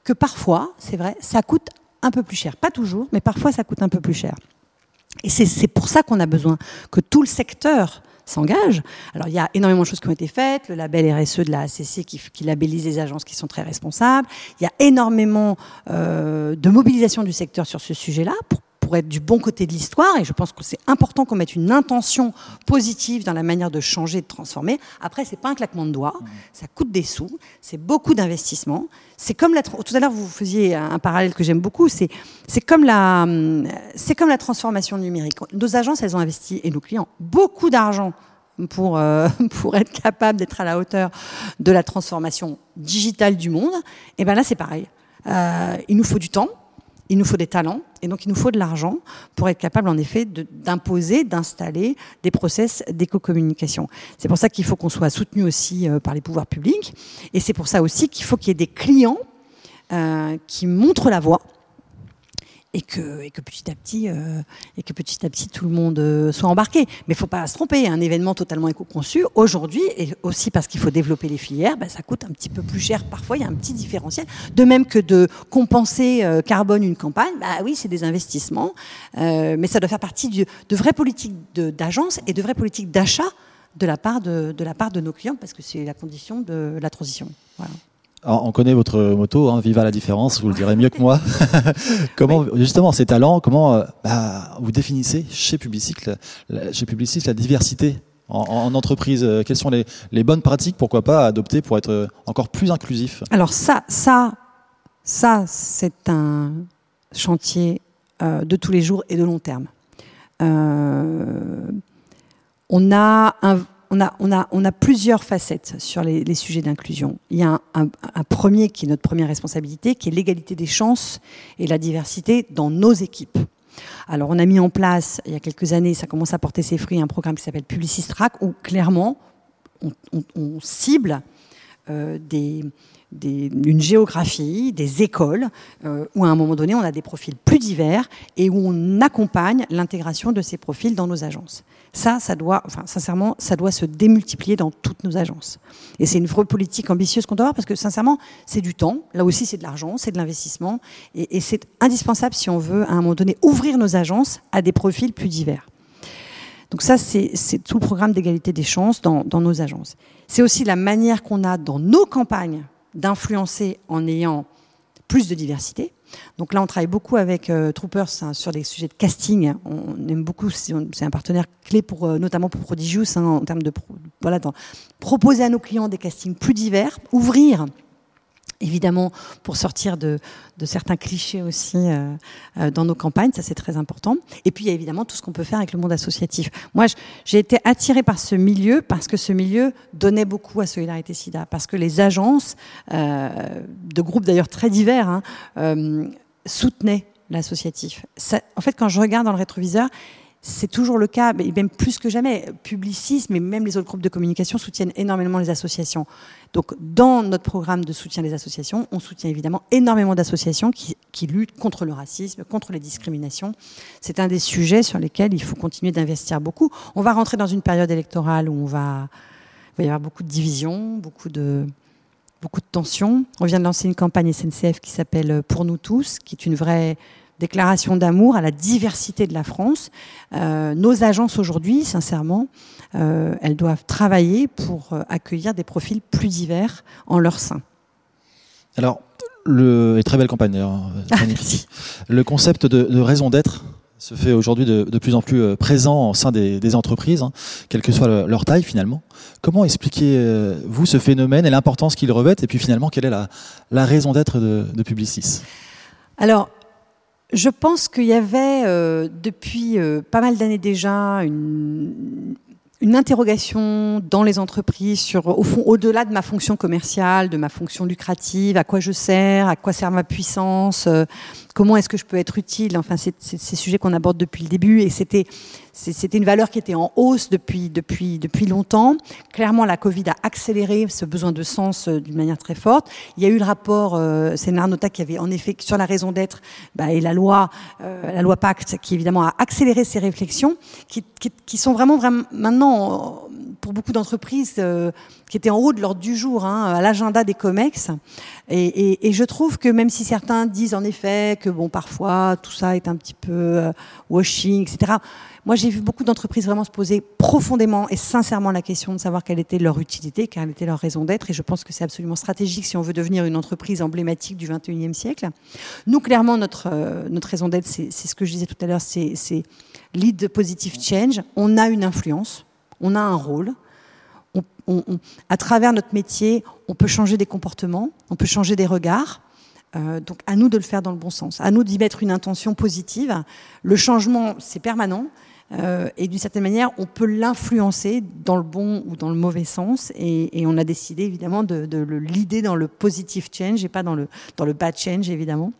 que parfois, c'est vrai, ça coûte un peu plus cher. Pas toujours, mais parfois ça coûte un peu plus cher. Et c'est pour ça qu'on a besoin que tout le secteur s'engage. Alors il y a énormément de choses qui ont été faites, le label RSE de la ACC qui, qui labellise les agences qui sont très responsables. Il y a énormément euh, de mobilisation du secteur sur ce sujet-là pour être du bon côté de l'histoire. Et je pense que c'est important qu'on mette une intention positive dans la manière de changer, de transformer. Après, c'est pas un claquement de doigts. Mmh. Ça coûte des sous. C'est beaucoup d'investissement. C'est comme la, tout à l'heure, vous faisiez un parallèle que j'aime beaucoup. C'est, c'est comme la, c'est comme la transformation numérique. Nos agences, elles ont investi, et nos clients, beaucoup d'argent pour, euh, pour être capable d'être à la hauteur de la transformation digitale du monde. Et ben là, c'est pareil. Euh, il nous faut du temps, il nous faut des talents et donc il nous faut de l'argent pour être capable en effet d'imposer, d'installer des process d'éco-communication. C'est pour ça qu'il faut qu'on soit soutenu aussi euh, par les pouvoirs publics et c'est pour ça aussi qu'il faut qu'il y ait des clients euh, qui montrent la voie et que, et que petit à petit euh, et que petit à petit tout le monde euh, soit embarqué. Mais il faut pas se tromper, un événement totalement éco-conçu aujourd'hui et aussi parce qu'il faut développer les filières, ben, ça coûte un petit peu plus cher parfois. Il y a un petit différentiel. De même que de compenser euh, carbone une campagne, bah oui, c'est des investissements, mais ça doit faire partie de vraies politiques d'agence et de vraies politiques d'achat de la part de, de la part de nos clients parce que c'est la condition de la transition. Voilà on connaît votre moto, hein, vive à la différence, vous le direz mieux que moi. comment, justement, ces talents, comment euh, bah, vous définissez chez Publicycle, chez Publicycle la diversité en, entreprise? Euh, Quelles sont les, les, bonnes pratiques, pourquoi pas, à adopter pour être encore plus inclusif? Alors ça, ça, ça, c'est un, chantier de tous les jours et de long terme. on a un, on a, plusieurs facettes sur les, sujets d'inclusion. Il y a un, premier qui est notre première responsabilité, qui est l'égalité des chances et la diversité dans nos équipes. Alors, on a mis en place, il y a quelques années, ça commence à porter ses fruits, un programme qui s'appelle Publicistrack, où clairement, on, cible euh, des, une géographie, des écoles, euh, où à un moment donné, on a des profils plus divers et où on accompagne l'intégration de ces profils dans nos agences. Ça, ça doit, enfin, sincèrement, ça doit se démultiplier dans toutes nos agences. Et c'est une vraie politique ambitieuse qu'on doit avoir parce que, sincèrement, c'est du temps. Là aussi, c'est de l'argent, c'est de l'investissement. Et, c'est indispensable si on veut, à un moment donné, ouvrir nos agences à des profils plus divers. Donc ça, c'est tout le programme d'égalité des chances dans, dans nos agences. C'est aussi la manière qu'on a dans nos campagnes d'influencer en ayant plus de diversité. Donc là, on travaille beaucoup avec euh, Troopers hein, sur des sujets de casting. On aime beaucoup, c'est un partenaire clé pour, euh, notamment pour Prodigious, hein, en termes de voilà, proposer à nos clients des castings plus divers, ouvrir évidemment pour sortir de, certains clichés aussi euh, euh, dans nos campagnes, ça c'est très important. Et puis il y a évidemment tout ce qu'on peut faire avec le monde associatif. Moi, j'ai été attirée par ce milieu parce que ce milieu donnait beaucoup à Solidarité SIDA, parce que les agences, euh, de groupes d'ailleurs très divers, hein, soutenaient l'associatif. En fait, quand je regarde dans le rétroviseur, c'est toujours le cas, mais même plus que jamais. Publicis, mais même les autres groupes de communication soutiennent énormément les associations. Donc, dans notre programme de soutien des associations, on soutient évidemment énormément d'associations qui, luttent contre le racisme, contre les discriminations. C'est un des sujets sur lesquels il faut continuer d'investir beaucoup. On va rentrer dans une période électorale où on va, il va y avoir beaucoup de divisions, beaucoup de, beaucoup de tensions. On vient de lancer une campagne SNCF qui s'appelle Pour nous tous, qui est une vraie déclaration d'amour à la diversité de la France. Euh, nos agences aujourd'hui, sincèrement, euh, elles doivent travailler pour euh, accueillir des profils plus divers en leur sein. Alors, le, et très belle campagne d'ailleurs. Ah, le concept de, raison d'être se fait aujourd'hui de, plus en plus présent au sein des, entreprises, hein, quelle que soit leur taille finalement. Comment expliquez-vous ce phénomène et l'importance qu'il revêt? Et puis finalement, quelle est la, la raison d'être de, de Publicis? Alors, je pense qu'il y avait euh, depuis euh, pas mal d'années déjà une, interrogation dans les entreprises sur, au fond, au-delà de ma fonction commerciale, de ma fonction lucrative, à quoi je sers, à quoi sert ma puissance, euh, comment est-ce que je peux être utile. Enfin, c'est ces sujets qu'on aborde depuis le début et c'était c'était une valeur qui était en hausse depuis, depuis, depuis longtemps. Clairement, la Covid a accéléré ce besoin de sens euh, d'une manière très forte. Il y a eu le rapport, euh, c'est Nota qui avait en effet sur la raison d'être bah, et la loi, euh, la loi Pacte, qui évidemment a accéléré ces réflexions, qui, qui, qui sont vraiment, vraiment maintenant pour beaucoup d'entreprises euh, qui étaient en haut de l'ordre du jour, hein, à l'agenda des COMEX. Et, je trouve que même si certains disent en effet que bon parfois tout ça est un petit peu washing, etc. Moi, j'ai vu beaucoup d'entreprises vraiment se poser profondément et sincèrement la question de savoir quelle était leur utilité, quelle était leur raison d'être. Et je pense que c'est absolument stratégique si on veut devenir une entreprise emblématique du 21e siècle. Nous, clairement, notre, euh, notre raison d'être, c'est ce que je disais tout à l'heure, c'est lead positive change. On a une influence, on a un rôle. On, à travers notre métier, on peut changer des comportements, on peut changer des regards. Euh, donc à nous de le faire dans le bon sens, à nous d'y mettre une intention positive. Le changement, c'est permanent, euh, et d'une certaine manière, on peut l'influencer dans le bon ou dans le mauvais sens. Et, on a décidé évidemment de, le l'idée dans le positive change et pas dans le, dans le bad change, évidemment.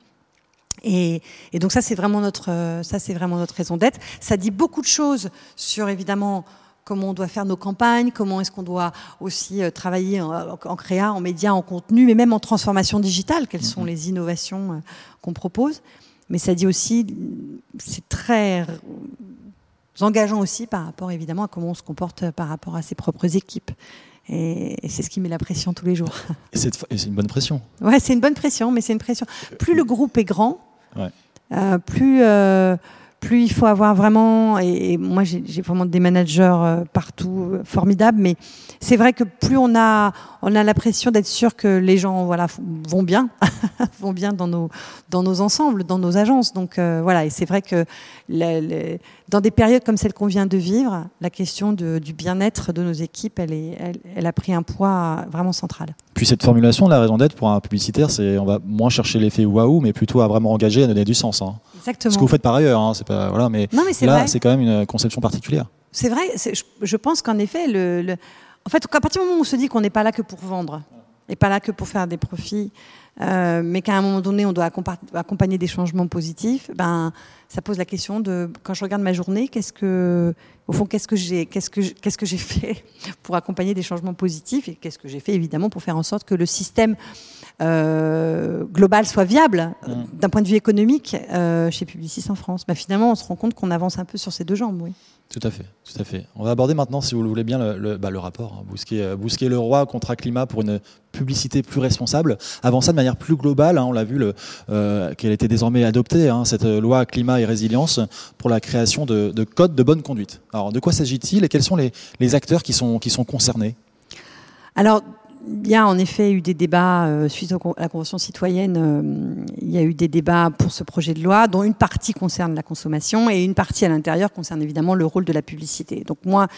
Et, donc ça, c'est vraiment notre, ça, c'est vraiment notre raison d'être. Ça dit beaucoup de choses sur évidemment comment on doit faire nos campagnes, comment est-ce qu'on doit aussi euh, travailler en, créa, en médias, en contenu, mais même en transformation digitale, quelles sont mm-hmm. les innovations euh, qu'on propose. Mais ça dit aussi, c'est très engageant aussi par rapport évidemment à comment on se comporte par rapport à ses propres équipes. Et, c'est ce qui met la pression tous les jours. Et c'est une bonne pression. Ouais, c'est une bonne pression, mais c'est une pression. Plus le groupe est grand, euh, plus, euh, plus il faut avoir vraiment, et, moi j'ai vraiment des managers euh, partout euh, formidables, mais c'est vrai que plus on a, on a l'impression d'être sûr que les gens voilà, vont bien, vont bien dans nos, dans nos ensembles, dans nos agences. Donc euh, voilà, et c'est vrai que dans des périodes comme celle qu'on vient de vivre, la question du bien-être de nos équipes, elle, est, elle, a pris un poids vraiment central. Puis cette formulation, la raison d'être pour un publicitaire, c'est on va moins chercher l'effet waouh, mais plutôt à vraiment engager, à donner du sens. Hein. Exactement. Ce que vous faites par ailleurs, hein, c'est pas voilà, mais, non, mais là, c'est quand même une conception particulière. C'est vrai. Je, je, pense qu'en effet, le, le, en fait, à partir du moment où on se dit qu'on n'est pas là que pour vendre, et pas là que pour faire des profits, euh, mais qu'à un moment donné, on doit accompagner des changements positifs, ben, ça pose la question de quand je regarde ma journée, qu'est-ce que, au fond, qu'est-ce que j'ai, qu'est-ce que, qu'est-ce que j'ai fait pour accompagner des changements positifs et qu'est-ce que j'ai fait évidemment pour faire en sorte que le système euh, global soit viable mmh. d'un point de vue économique euh, chez Publicis en France. Ben, finalement, on se rend compte qu'on avance un peu sur ces deux jambes, oui. Tout à fait, tout à fait. On va aborder maintenant, si vous le voulez bien, le, le, bah, le rapport. Hein. Bousquet, euh, Bousquet le roi contrat climat pour une publicité plus responsable. Avant ça, de manière plus globale, hein, on l'a vu, euh, qu'elle était désormais adoptée, hein, cette loi climat et résilience, pour la création de, de codes de bonne conduite. Alors, de quoi s'agit-il et quels sont les, les acteurs qui sont, qui sont concernés? Alors, il y a en effet eu des débats euh, suite à la Convention citoyenne. Euh, il y a eu des débats pour ce projet de loi, dont une partie concerne la consommation et une partie à l'intérieur concerne évidemment le rôle de la publicité. Donc moi,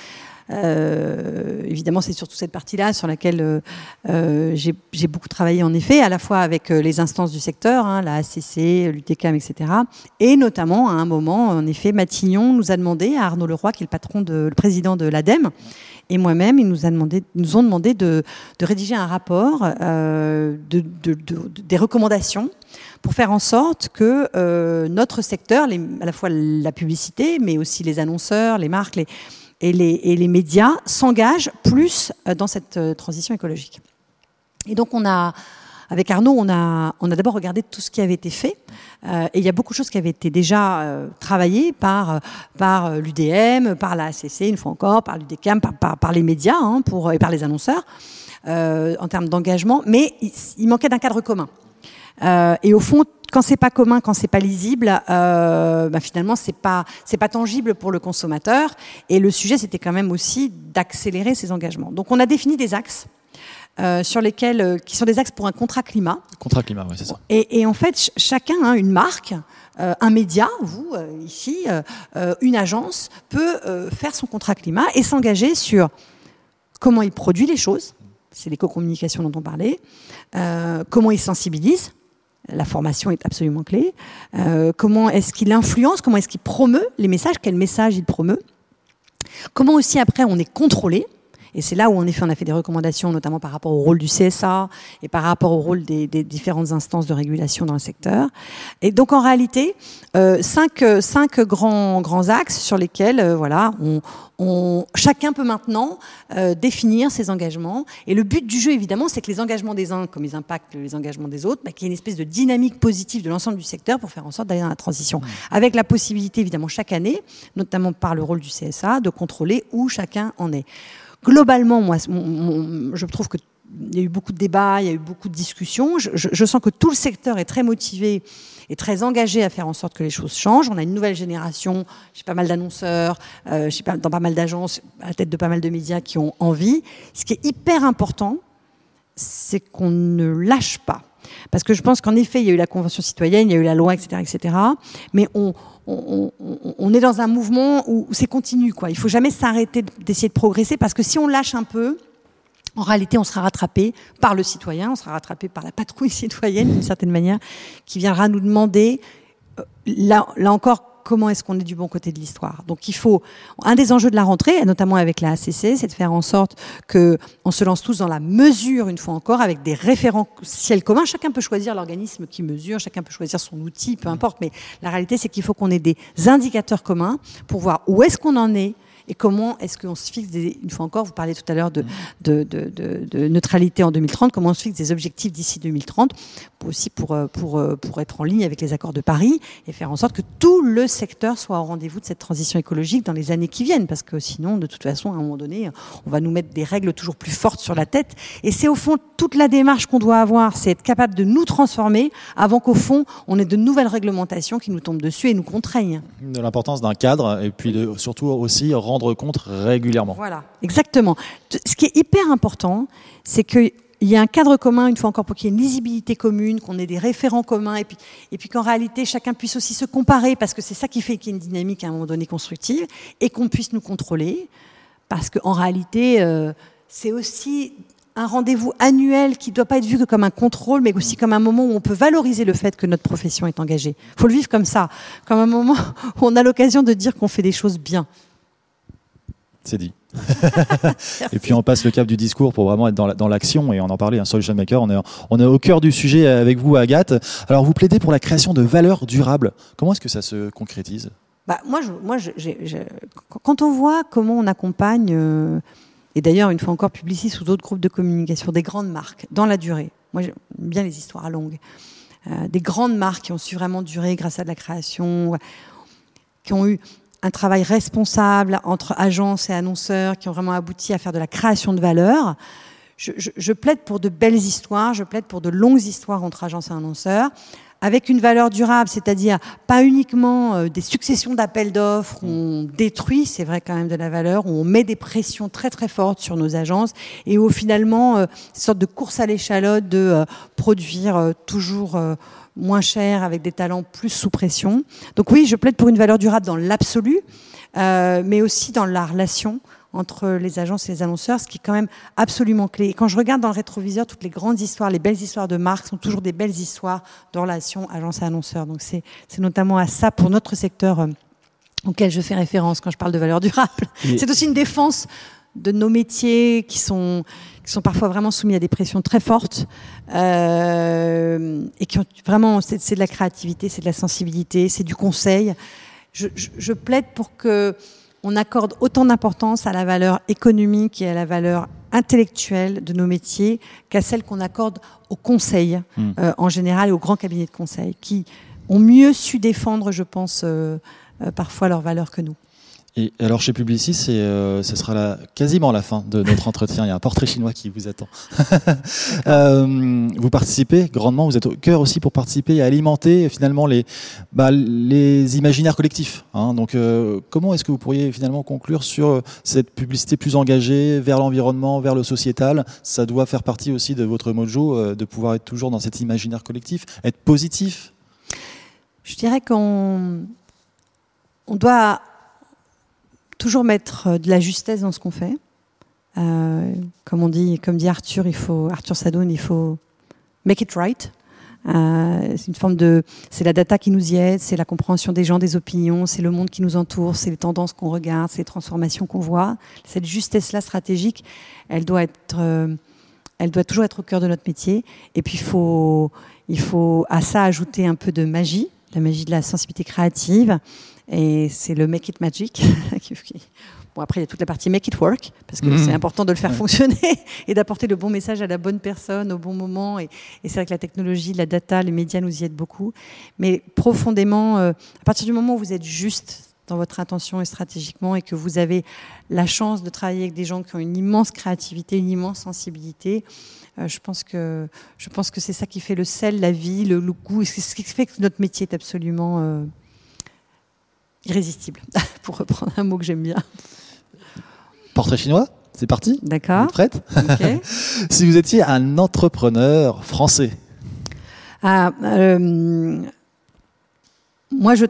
évidemment, c'est surtout cette partie-là sur laquelle euh, euh, j'ai beaucoup travaillé en effet, à la fois avec euh, les instances du secteur, hein, la ACC, l'UTCAM, etc. Et notamment, à un moment, en effet, Matignon nous a demandé, à Arnaud Leroy, qui est le patron, de, le président de l'ADEME, et moi-même, ils nous ont demandé de, de rédiger un rapport euh, de, de, des recommandations pour faire en sorte que euh, notre secteur, les, à la fois la publicité, mais aussi les annonceurs, les marques, les, et les, médias s'engagent plus euh, dans cette euh, transition écologique. Et donc on a, avec Arnaud, on a, on a d'abord regardé tout ce qui avait été fait. Euh, et il y a beaucoup de choses qui avaient été déjà travaillées par, par l'UDM, par la ACC, une fois encore, par l'UDCAM, par, par, par, les médias hein, pour, et par les annonceurs, en termes d'engagement. Mais il manquait d'un cadre commun. Euh, et au fond, quand c'est pas commun, quand c'est pas lisible, euh, bah finalement c'est pas c'est pas tangible pour le consommateur. Et le sujet c'était quand même aussi d'accélérer ces engagements. Donc on a défini des axes. Euh, sur lesquels, euh, qui sont des axes pour un contrat climat. Contrat climat, oui, c'est ça. Et, et, en fait, ch chacun, hein, une marque, euh, un média, vous euh, ici, une agence peut faire son contrat climat et s'engager sur comment il produit les choses, c'est l'éco-communication dont on parlait, comment il sensibilise, la formation est absolument clé. Euh, comment est-ce qu'il influence Comment est-ce qu'il promeut les messages Quel message il promeut Comment aussi après on est contrôlé et c'est là où, en effet, on a fait des recommandations, notamment par rapport au rôle du CSA et par rapport au rôle des, des différentes instances de régulation dans le secteur. Et donc, en réalité, euh, cinq, cinq grands, grands axes sur lesquels, euh, voilà, on, on, chacun peut maintenant euh, définir ses engagements. Et le but du jeu, évidemment, c'est que les engagements des uns, comme ils impactent les engagements des autres, bah, qu'il y ait une espèce de dynamique positive de l'ensemble du secteur pour faire en sorte d'aller dans la transition. Avec la possibilité, évidemment, chaque année, notamment par le rôle du CSA, de contrôler où chacun en est globalement, moi, je trouve que il y a eu beaucoup de débats, il y a eu beaucoup de discussions. Je, sens que tout le secteur est très motivé et très engagé à faire en sorte que les choses changent. On a une nouvelle génération, j'ai pas mal d'annonceurs, euh, dans pas mal d'agences, à la tête de pas mal de médias qui ont envie. Ce qui est hyper important, c'est qu'on ne lâche pas. Parce que je pense qu'en effet, il y a eu la Convention citoyenne, il y a eu la loi, etc., etc. Mais on, on, est dans un mouvement où c'est continu. Quoi. Il faut jamais s'arrêter d'essayer de progresser parce que si on lâche un peu, en réalité, on sera rattrapé par le citoyen, on sera rattrapé par la patrouille citoyenne d'une certaine manière, qui viendra nous demander, euh, là encore, comment est-ce qu'on est du bon côté de l'histoire. Donc il faut un des enjeux de la rentrée, notamment avec la ACC, c'est de faire en sorte que on se lance tous dans la mesure une fois encore avec des référentiels communs. Chacun peut choisir l'organisme qui mesure, chacun peut choisir son outil, peu importe. Mais la réalité, c'est qu'il faut qu'on ait des indicateurs communs pour voir où est-ce qu'on en est et comment est-ce qu'on se fixe, des, une fois encore, vous parliez tout à l'heure de, neutralité en 2030, comment on se fixe des objectifs d'ici 2030, pour aussi pour, euh, euh, pour être en ligne avec les accords de Paris et faire en sorte que tout le secteur soit au rendez-vous de cette transition écologique dans les années qui viennent, parce que sinon, de toute façon, à un moment donné, on va nous mettre des règles toujours plus fortes sur la tête. Et c'est au fond toute la démarche qu'on doit avoir, c'est être capable de nous transformer avant qu'au fond, on ait de nouvelles réglementations qui nous tombent dessus et nous contraignent. De l'importance d'un cadre et puis surtout aussi rendre compte régulièrement. Voilà, exactement. Ce qui est hyper important, c'est qu'il y a un cadre commun, une fois encore, pour qu'il y ait une lisibilité commune, qu'on ait des référents communs, et puis, et puis qu'en réalité, chacun puisse aussi se comparer, parce que c'est ça qui fait qu'il y ait une dynamique à un moment donné constructive, et qu'on puisse nous contrôler, parce qu'en réalité, euh, c'est aussi un rendez-vous annuel qui ne doit pas être vu que comme un contrôle, mais aussi comme un moment où on peut valoriser le fait que notre profession est engagée. Il faut le vivre comme ça, comme un moment où on a l'occasion de dire qu'on fait des choses bien. C'est dit. et puis on passe le cap du discours pour vraiment être dans l'action et on en parlait, un hein, Solution Maker, on est, on est au cœur du sujet avec vous Agathe. Alors vous plaidez pour la création de valeurs durables. Comment est-ce que ça se concrétise? Bah, moi, je, moi quand on voit comment on accompagne... Euh, et d'ailleurs, une fois encore, Publicis ou d'autres groupes de communication, des grandes marques, dans la durée. Moi, j'aime bien les histoires longues. Euh, des grandes marques qui ont su vraiment durer grâce à de la création, qui ont eu un travail responsable entre agences et annonceurs, qui ont vraiment abouti à faire de la création de valeur. Je, plaide pour de belles histoires, je plaide pour de longues histoires entre agences et annonceurs, avec une valeur durable, c'est-à-dire pas uniquement euh, des successions d'appels d'offres où on détruit, c'est vrai quand même de la valeur, où on met des pressions très très fortes sur nos agences et où finalement, euh, une sorte de course à l'échalote de euh, produire toujours moins cher avec des talents plus sous pression. Donc oui, je plaide pour une valeur durable dans l'absolu, mais aussi dans la relation entre les agences et les annonceurs, ce qui est quand même absolument clé. Et quand je regarde dans le rétroviseur, toutes les grandes histoires, les belles histoires de marques sont toujours des belles histoires de relations agence et annonceurs. Donc c'est notamment à ça pour notre secteur euh, auquel je fais référence quand je parle de valeur durable. C'est aussi une défense de nos métiers qui sont qui sont parfois vraiment soumis à des pressions très fortes euh, et qui ont vraiment c'est de la créativité, c'est de la sensibilité, c'est du conseil. Je, je, je plaide pour que on accorde autant d'importance à la valeur économique et à la valeur intellectuelle de nos métiers qu'à celle qu'on accorde aux conseils hmm. euh, en général et aux grands cabinets de conseil qui ont mieux su défendre, je pense, euh, euh, parfois leurs valeurs que nous. Et alors chez Publicis, ce sera quasiment la fin de notre entretien. Il y a un portrait chinois qui vous attend. vous participez grandement, vous êtes au cœur aussi pour participer et alimenter finalement les, bah, les imaginaires collectifs. Hein. Donc comment est-ce que vous pourriez finalement conclure sur cette publicité plus engagée vers l'environnement, vers le sociétal? Ça doit faire partie aussi de votre mojo, de pouvoir être toujours dans cet imaginaire collectif, être positif? Je dirais qu'on on doit toujours mettre euh, de la justesse dans ce qu'on fait. Euh, comme on dit, comme dit Arthur, il faut Arthur Sadoun, il faut make it right. Euh, c'est une forme de, c'est la data qui nous y aide, c'est la compréhension des gens, des opinions, c'est le monde qui nous entoure, c'est les tendances qu'on regarde, c'est les transformations qu'on voit. Cette justesse-là stratégique, elle doit être, euh, elle doit toujours être au cœur de notre métier. Et puis il faut, il faut à ça ajouter un peu de magie, la magie de la sensibilité créative, et c'est le Make It Magic. bon, après, il y a toute la partie Make It Work, parce que c'est mhm. important de le faire fonctionner et d'apporter le bon message à la bonne personne au bon moment. Et, c'est vrai que la technologie, la data, les médias nous y aident beaucoup. Mais profondément, euh, à partir du moment où vous êtes juste dans votre intention et stratégiquement et que vous avez la chance de travailler avec des gens qui ont une immense créativité, une immense sensibilité, je pense que je pense que c'est ça qui fait le sel, la vie, le, goût, c'est ce qui fait que notre métier est absolument euh, irrésistible, pour reprendre un mot que j'aime bien. Portrait chinois, c'est parti? D'accord. Prête? Si vous étiez un entrepreneur français. Ah, euh, Moi, je,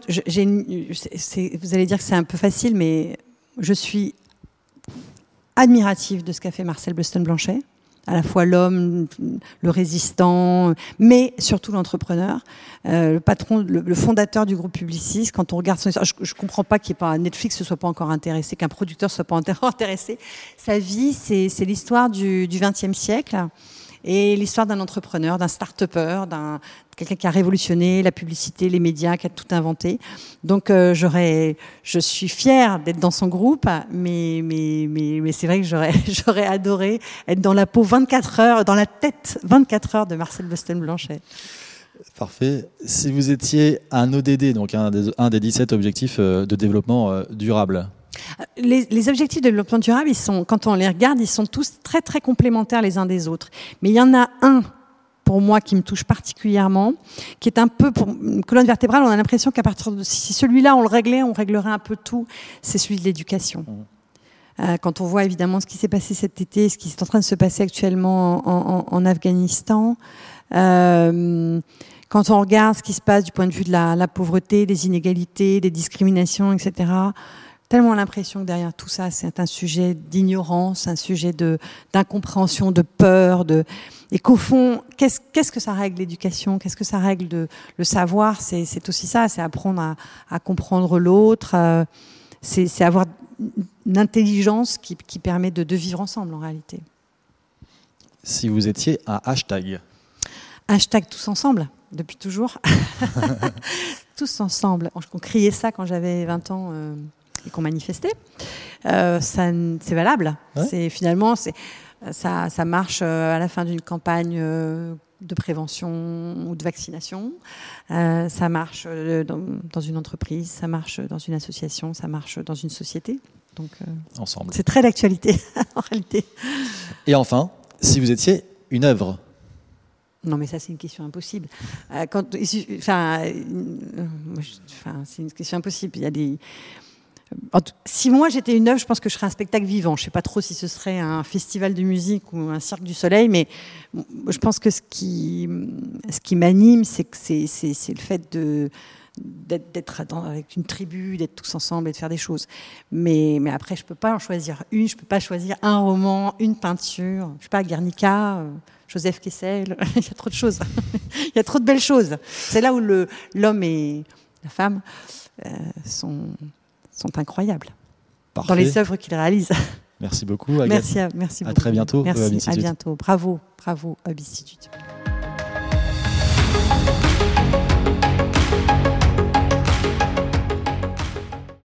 vous allez dire que c'est un peu facile, mais je suis admirative de ce qu'a fait Marcel Bleston-Blanchet à la fois l'homme, le résistant, mais surtout l'entrepreneur, euh, le patron, le, fondateur du groupe Publicis. Quand on regarde son histoire, je, ne comprends pas qu'il pas Netflix se soit pas encore intéressé, qu'un producteur soit pas intéressé. Sa vie, c'est l'histoire du XXe siècle. Et l'histoire d'un entrepreneur, d'un start-upper, d'un quelqu'un qui a révolutionné la publicité, les médias, qui a tout inventé. Donc euh, j'aurais, je suis fière d'être dans son groupe, mais mais mais, mais c'est vrai que j'aurais j'aurais adoré être dans la peau 24 heures, dans la tête 24 heures de Marcel Boston Blanchet. Parfait. Si vous étiez un ODD, donc un des, un des 17 objectifs euh, de développement euh, durable, les, les, objectifs de développement durable, ils sont, quand on les regarde, ils sont tous très très complémentaires les uns des autres. Mais il y en a un pour moi qui me touche particulièrement, qui est un peu pour une colonne vertébrale. On a l'impression qu'à partir de si celui-là on le réglait, on réglerait un peu tout. C'est celui de l'éducation. Mmh. Euh, quand on voit évidemment ce qui s'est passé cet été, ce qui est en train de se passer actuellement en, en, en Afghanistan. Euh, quand on regarde ce qui se passe du point de vue de la, la pauvreté, des inégalités, des discriminations, etc., tellement l'impression que derrière tout ça, c'est un sujet d'ignorance, un sujet de d'incompréhension, de peur, de et qu'au fond, qu'est-ce qu'est-ce que ça règle l'éducation? Qu'est-ce que ça règle de le savoir? C'est c'est aussi ça, c'est apprendre à, à comprendre l'autre. Euh, c'est c'est avoir une intelligence qui, qui permet de, de vivre ensemble en réalité. Si vous étiez un hashtag. Hashtag tous ensemble depuis toujours. Tous ensemble. On criait ça quand j'avais 20 ans euh, et qu'on manifestait. Euh, c'est valable. Ouais. C'est finalement, c'est ça, ça, marche euh, à la fin d'une campagne euh, de prévention ou de vaccination. Euh, ça marche dans, dans, une entreprise, ça marche dans une association, ça marche dans une société. Donc, ensemble. C'est très d'actualité en réalité. Et enfin, si vous étiez une œuvre non, mais ça, c'est une question impossible. Euh, quand, enfin, enfin, c'est une question impossible. Il y a des. Si moi j'étais une œuvre, je pense que je serais un spectacle vivant. Je ne sais pas trop si ce serait un festival de musique ou un cirque du soleil, mais je pense que ce qui, ce qui m'anime, c'est que c'est, c'est, le fait d'être avec une tribu, d'être tous ensemble et de faire des choses. Mais, mais après, je ne peux pas en choisir une, je ne peux pas choisir un roman, une peinture. Je ne sais pas, Guernica. Euh, Joseph Kessel, il y a trop de choses. il y a trop de belles choses. C'est là où l'homme et la femme euh, sont, sont incroyables. Parfait. Dans les œuvres qu'ils réalisent. Merci beaucoup. Agathe. Merci, à, merci à beaucoup. très bientôt. Merci, à bientôt. Bravo, bravo, Hub Institute.